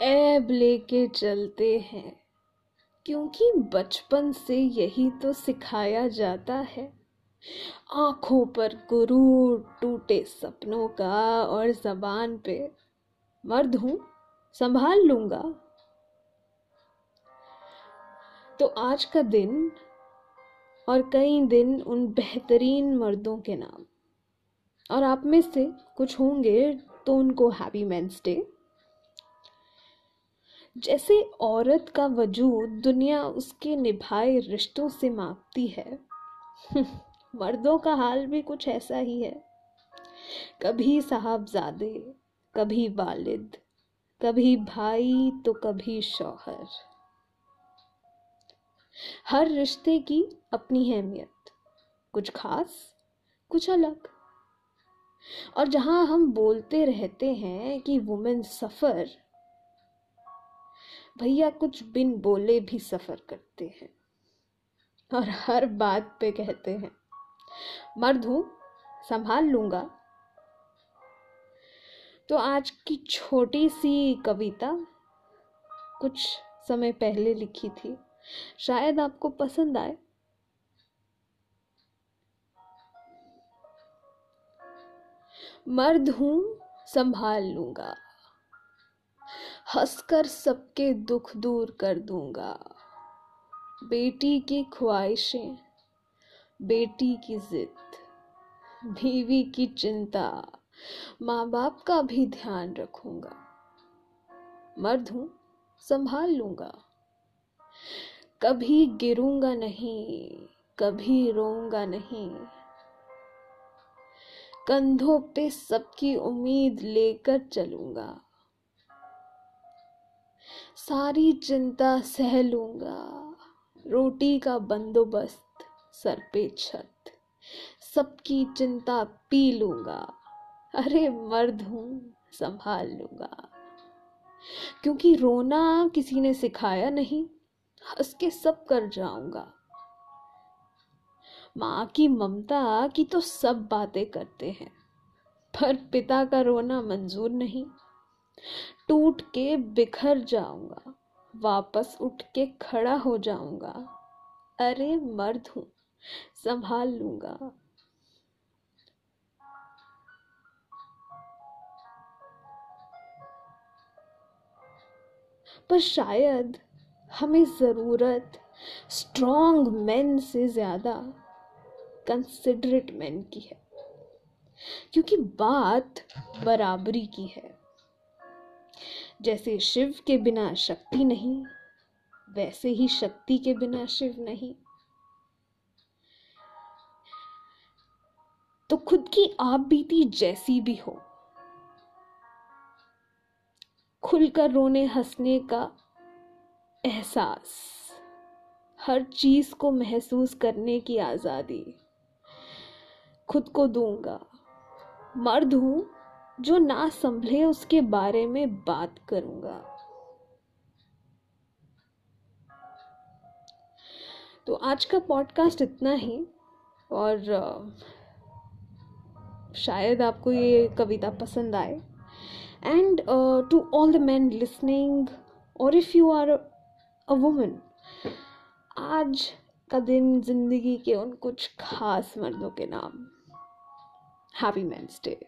ऐब लेके चलते हैं। क्योंकि बचपन से यही तो सिखाया जाता है। आँखों पर गुरूर टूटे सपनों का और जबान पे। मर्द हूँ, संभाल लूँगा। तो आज का दिन और कई दिन उन बेहतरीन मर्दों के नाम। और आप में से कुछ होंगे तो उनको हैप्पी मेंस डे। जैसे औरत का वजूद दुनिया उसके निभाए रिश्तों से मापती है। मर्दों का हाल भी कुछ ऐसा ही है। कभी साहबजादे, कभी वालिद, कभी भाई तो कभी शौहर। हर रिश्ते की अपनी अहमियत, कुछ खास, कुछ अलग। और जहाँ हम बोलते रहते हैं कि वुमेन सफ़र भैया कुछ बिन बोले भी सफ़र करते हैं और हर बात पे कहते हैं। मर्द हूँ, संभाल लूँगा। तो आज की छोटी सी कविता कुछ समय पहले लिखी थी। शायद आपको पसंद आए। मर्द हूँ, संभाल लूँगा। हंसकर सबके दुख दूर कर दूँगा। बेटी की ख्वाहिशें, बेटी की जिद, बीवी की चिंता माँ बाप का भी ध्यान रखूँगा। मर्द हूँ, संभाल लूँगा। कभी गिरूँगा नहीं, कभी रोऊँगा नहीं। कंधों पे सबकी उम्मीद लेकर चलूँगा। सारी चिंता सह लूँगा। रोटी का बंदोबस्त सर पे छत। सबकी चिंता पी लूँगा। अरे मर्द हूँ, संभाल लूँगा। क्योंकि रोना किसी ने सिखाया नहीं हंस के सब कर जाऊँगा। माँ की ममता की तो सब बातें करते हैं, पर पिता का रोना मंजूर नहीं। टूट के बिखर जाऊँगा, वापस उठ के खड़ा हो जाऊँगा। अरे मर्द हूँ, संभाल लूँगा। पर शायद हमें ज़रूरत स्ट्रॉन्ग मैन से ज़्यादा कंसिडरेट मैन की है, क्योंकि बात बराबरी की है। जैसे शिव के बिना शक्ति नहीं, वैसे ही शक्ति के बिना शिव नहीं। तो खुद की आप बीती जैसी भी हो। खुलकर रोने हंसने का एहसास, हर चीज़ को महसूस करने की आज़ादी। खुद को दूँगा। मर्द हूँ जो ना संभले उसके बारे में बात करूँगा। तो आज का पॉडकास्ट इतना ही, और शायद आपको ये कविता पसंद आए। And to all the man listening और if you are a woman आज का दिन ज़िंदगी के उन कुछ खास मर्दों के नाम। Happy men's day